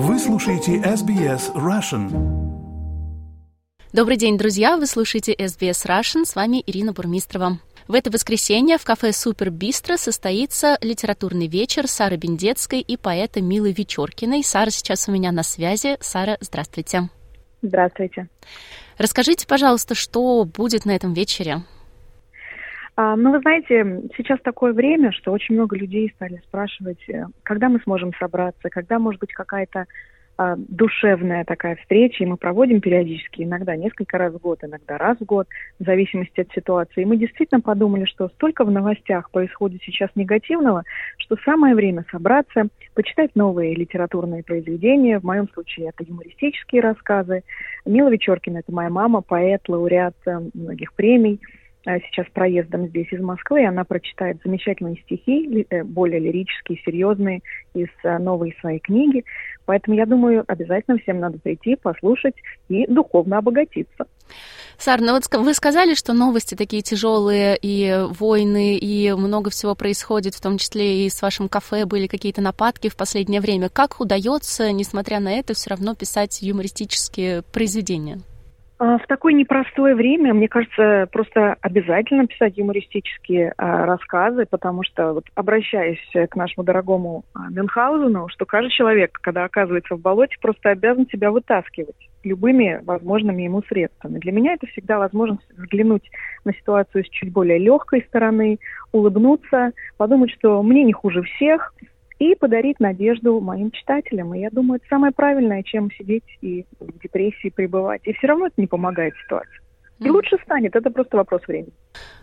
Вы слушаете SBS Russian. Добрый день, друзья! Вы слушаете SBS Russian. С вами Ирина Бурмистрова. В это воскресенье в кафе «Супер Бистро» состоится литературный вечер Сары Бендецкой и поэта Милы Вечеркиной. Сара сейчас у меня на связи. Сара, здравствуйте. Здравствуйте. Расскажите, пожалуйста, что будет на этом вечере? А, ну, вы знаете, сейчас такое время, что очень много людей стали спрашивать, э, когда мы сможем собраться, когда, может быть, какая-то а, душевная такая встреча, и мы проводим периодически, иногда несколько раз в год, иногда раз в год, в зависимости от ситуации. И мы действительно подумали, что столько в новостях происходит сейчас негативного, что самое время собраться, почитать новые литературные произведения. В моем случае это юмористические рассказы. Мила Вечеркина – это моя мама, поэт, лауреат э, многих премий – сейчас проездом здесь из Москвы, и она прочитает замечательные стихи, э, более лирические, серьезные, из э, новой своей книги. Поэтому я думаю, обязательно всем надо прийти, послушать и духовно обогатиться. Сар, ну вот вы сказали, что новости такие тяжелые, и войны, и много всего происходит, в том числе и с вашим кафе были какие-то нападки в последнее время. Как удается, несмотря на это, все равно писать юмористические произведения? А, в такое непростое время, мне кажется, просто обязательно писать юмористические а, рассказы, потому что, вот, обращаясь к нашему дорогому а, Мюнхгаузену, что каждый человек, когда оказывается в болоте, просто обязан себя вытаскивать любыми возможными ему средствами. Для меня это всегда возможность взглянуть на ситуацию с чуть более легкой стороны, улыбнуться, подумать, что мне не хуже всех, и подарить надежду моим читателям. И я думаю, это самое правильное, чем сидеть и в депрессии пребывать. И все равно это не помогает ситуации. И лучше станет, это просто вопрос времени.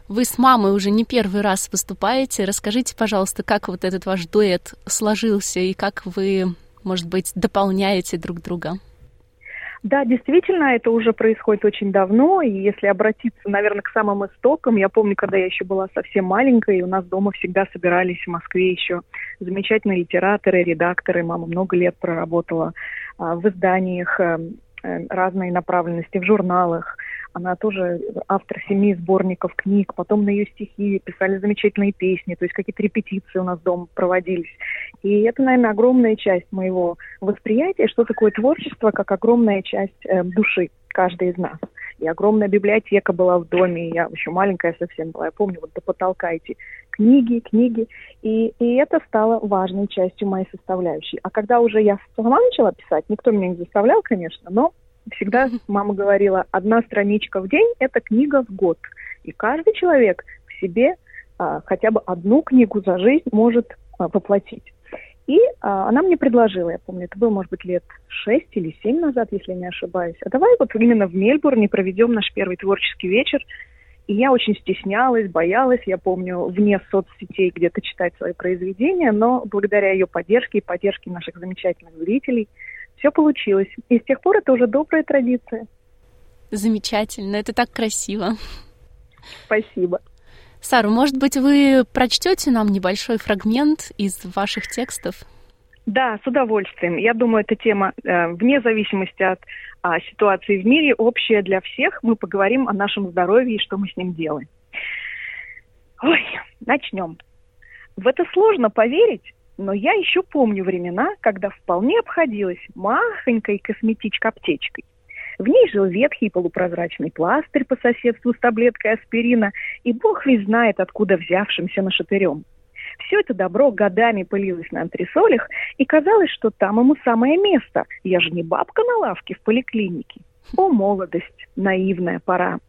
Вы с мамой уже не первый раз выступаете. Расскажите, пожалуйста, как вот этот ваш дуэт сложился и как вы, может быть, дополняете друг друга? Да, действительно, это уже происходит очень давно, и если обратиться, наверное, к самым истокам, я помню, когда я еще была совсем маленькой, у нас дома всегда собирались в Москве еще замечательные литераторы, редакторы. Мама много лет проработала а, в изданиях а, разной направленности, в журналах. Она тоже автор семи сборников книг, потом на ее стихи писали замечательные песни, то есть какие-то репетиции у нас дома проводились. И это, наверное, огромная часть моего восприятия, что такое творчество, как огромная часть э, души каждой из нас. И огромная библиотека была в доме, я еще маленькая совсем была, я помню, вот до потолка эти книги, книги. И, и это стало важной частью моей составляющей. А когда уже я сама начала писать, никто меня не заставлял, конечно, но всегда мама говорила, одна страничка в день – это книга в год. И каждый человек в себе а, хотя бы одну книгу за жизнь может а, воплотить. И а, она мне предложила, я помню, это было, может быть, лет шесть или семь назад, если не ошибаюсь, а давай вот именно в Мельбурне проведем наш первый творческий вечер. И я очень стеснялась, боялась, я помню, вне соцсетей где-то читать свои произведения, но благодаря ее поддержке и поддержке наших замечательных зрителей – все получилось. И с тех пор это уже добрая традиция. Замечательно, это так красиво. Спасибо. Сара, может быть, вы прочтете нам небольшой фрагмент из ваших текстов? Да, с удовольствием. Я думаю, эта тема, э, вне зависимости от а, ситуации в мире, общая для всех. Мы поговорим о нашем здоровье и что мы с ним делаем. Ой, начнем. В это сложно поверить, но я еще помню времена, когда вполне обходилась махонькой косметичка-аптечкой. В ней жил ветхий полупрозрачный пластырь по соседству с таблеткой аспирина, и бог ведь знает, откуда взявшимся нашатырем. Все это добро годами пылилось на антресолях, и казалось, что там ему самое место. Я же не бабка на лавке в поликлинике. О, молодость, наивная пора.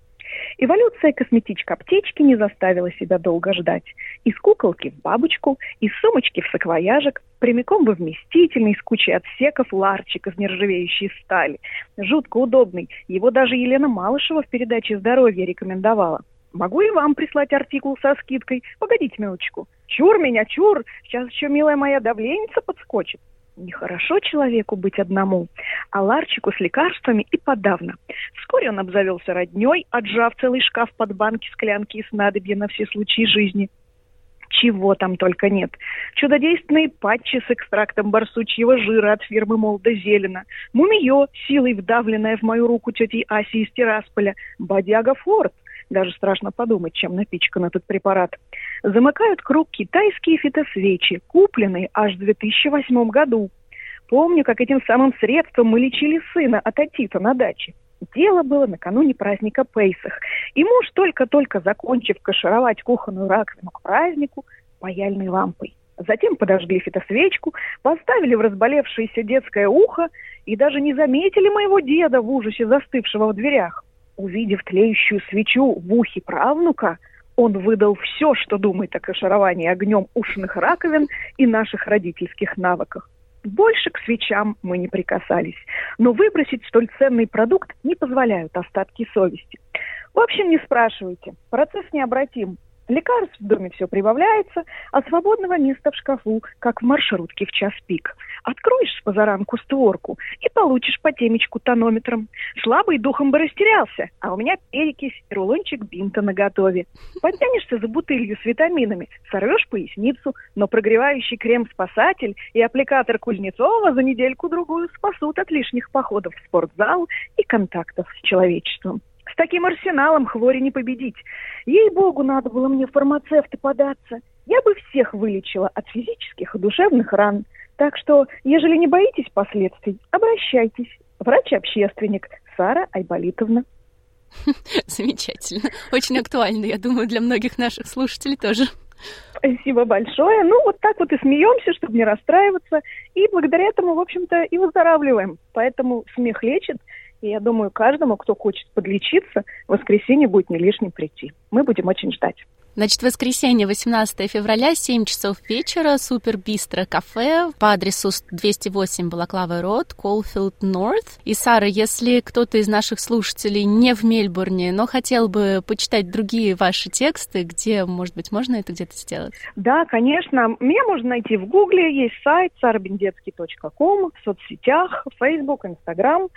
Эволюция косметичка-аптечки не заставила себя долго ждать. Из куколки в бабочку, из сумочки в саквояжик, прямиком во вместительный с кучей отсеков ларчик из нержавеющей стали. Жутко удобный. Его даже Елена Малышева в передаче «Здоровье» рекомендовала. Могу и вам прислать артикул со скидкой? Погодите минуточку. Чур меня, чур! Сейчас еще, милая моя, давленица подскочит. Нехорошо человеку быть одному, а Ларчику с лекарствами и подавно. Вскоре он обзавелся родней, отжав целый шкаф под банки, склянки и снадобья на все случаи жизни. Чего там только нет. Чудодейственные патчи с экстрактом барсучьего жира от фирмы Молда Зелена, мумиё, силой вдавленная в мою руку тетей Аси из Тирасполя, бодяга Форд, даже страшно подумать, чем напичкан этот препарат. Замыкают круг китайские фитосвечи, купленные аж в 2008 году. Помню, как этим самым средством мы лечили сына от отита на даче. Дело было накануне праздника Пейсах. И муж, только-только закончив кашировать кухонную раковину к празднику, паяльной лампой. Затем подожгли фитосвечку, поставили в разболевшееся детское ухо и даже не заметили моего деда в ужасе застывшего в дверях. Увидев тлеющую свечу в ухе правнука, он выдал все, что думает о кашировании огнем ушных раковин и наших родительских навыках. Больше к свечам мы не прикасались, но выбросить столь ценный продукт не позволяют остатки совести. В общем, не спрашивайте. Процесс необратим. Лекарств в доме все прибавляется, а свободного места в шкафу, как в маршрутке в час пик. Откроешь с позаранку створку и получишь по темечку тонометром. Слабый духом бы растерялся, а у меня перекись и рулончик бинта наготове. Подтянешься за бутылью с витаминами, сорвешь поясницу, но прогревающий крем-спасатель и аппликатор Кузнецова за недельку-другую спасут от лишних походов в спортзал и контактов с человечеством. С таким арсеналом хвори не победить. Ей-богу, надо было мне в фармацевты податься. Я бы всех вылечила от физических и душевных ран. Так что, ежели не боитесь последствий, обращайтесь. Врач-общественник Сара Айболитовна. Замечательно. Очень актуально, я думаю, для многих наших слушателей тоже. Спасибо большое. Ну, вот так вот и смеемся, чтобы не расстраиваться. И благодаря этому, в общем-то, и выздоравливаем. Поэтому смех лечит. И я думаю, каждому, кто хочет подлечиться, в воскресенье будет не лишним прийти. Мы будем очень ждать. Значит, воскресенье, 18 февраля, 7 часов вечера, Супер Бистро кафе по адресу 208 Балаклава Род, Колфилд Норт. И, Сара, если кто-то из наших слушателей не в Мельбурне, но хотел бы почитать другие ваши тексты, где, может быть, можно это где-то сделать? Да, конечно. Меня можно найти в Гугле, есть сайт sarabindetsky.com, в соцсетях, Facebook, Instagram.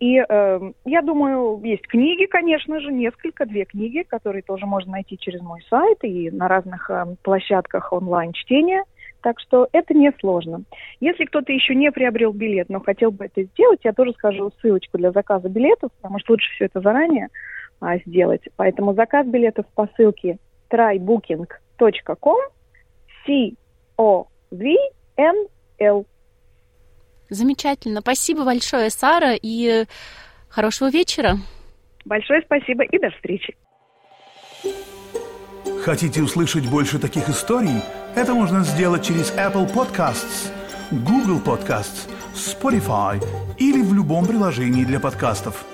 И э, я думаю, есть книги, конечно же, несколько, две книги, которые тоже можно найти через мой сайт и на разных э, площадках онлайн-чтения. Так что это не сложно. Если кто-то еще не приобрел билет, но хотел бы это сделать, я тоже скажу ссылочку для заказа билетов, потому что лучше все это заранее а, сделать. Поэтому заказ билетов по ссылке trybooking.com C O V N L Замечательно. Спасибо большое, Сара, и хорошего вечера. Большое спасибо и до встречи. Хотите услышать больше таких историй? Это можно сделать через Apple Podcasts, Google Podcasts, Spotify или в любом приложении для подкастов.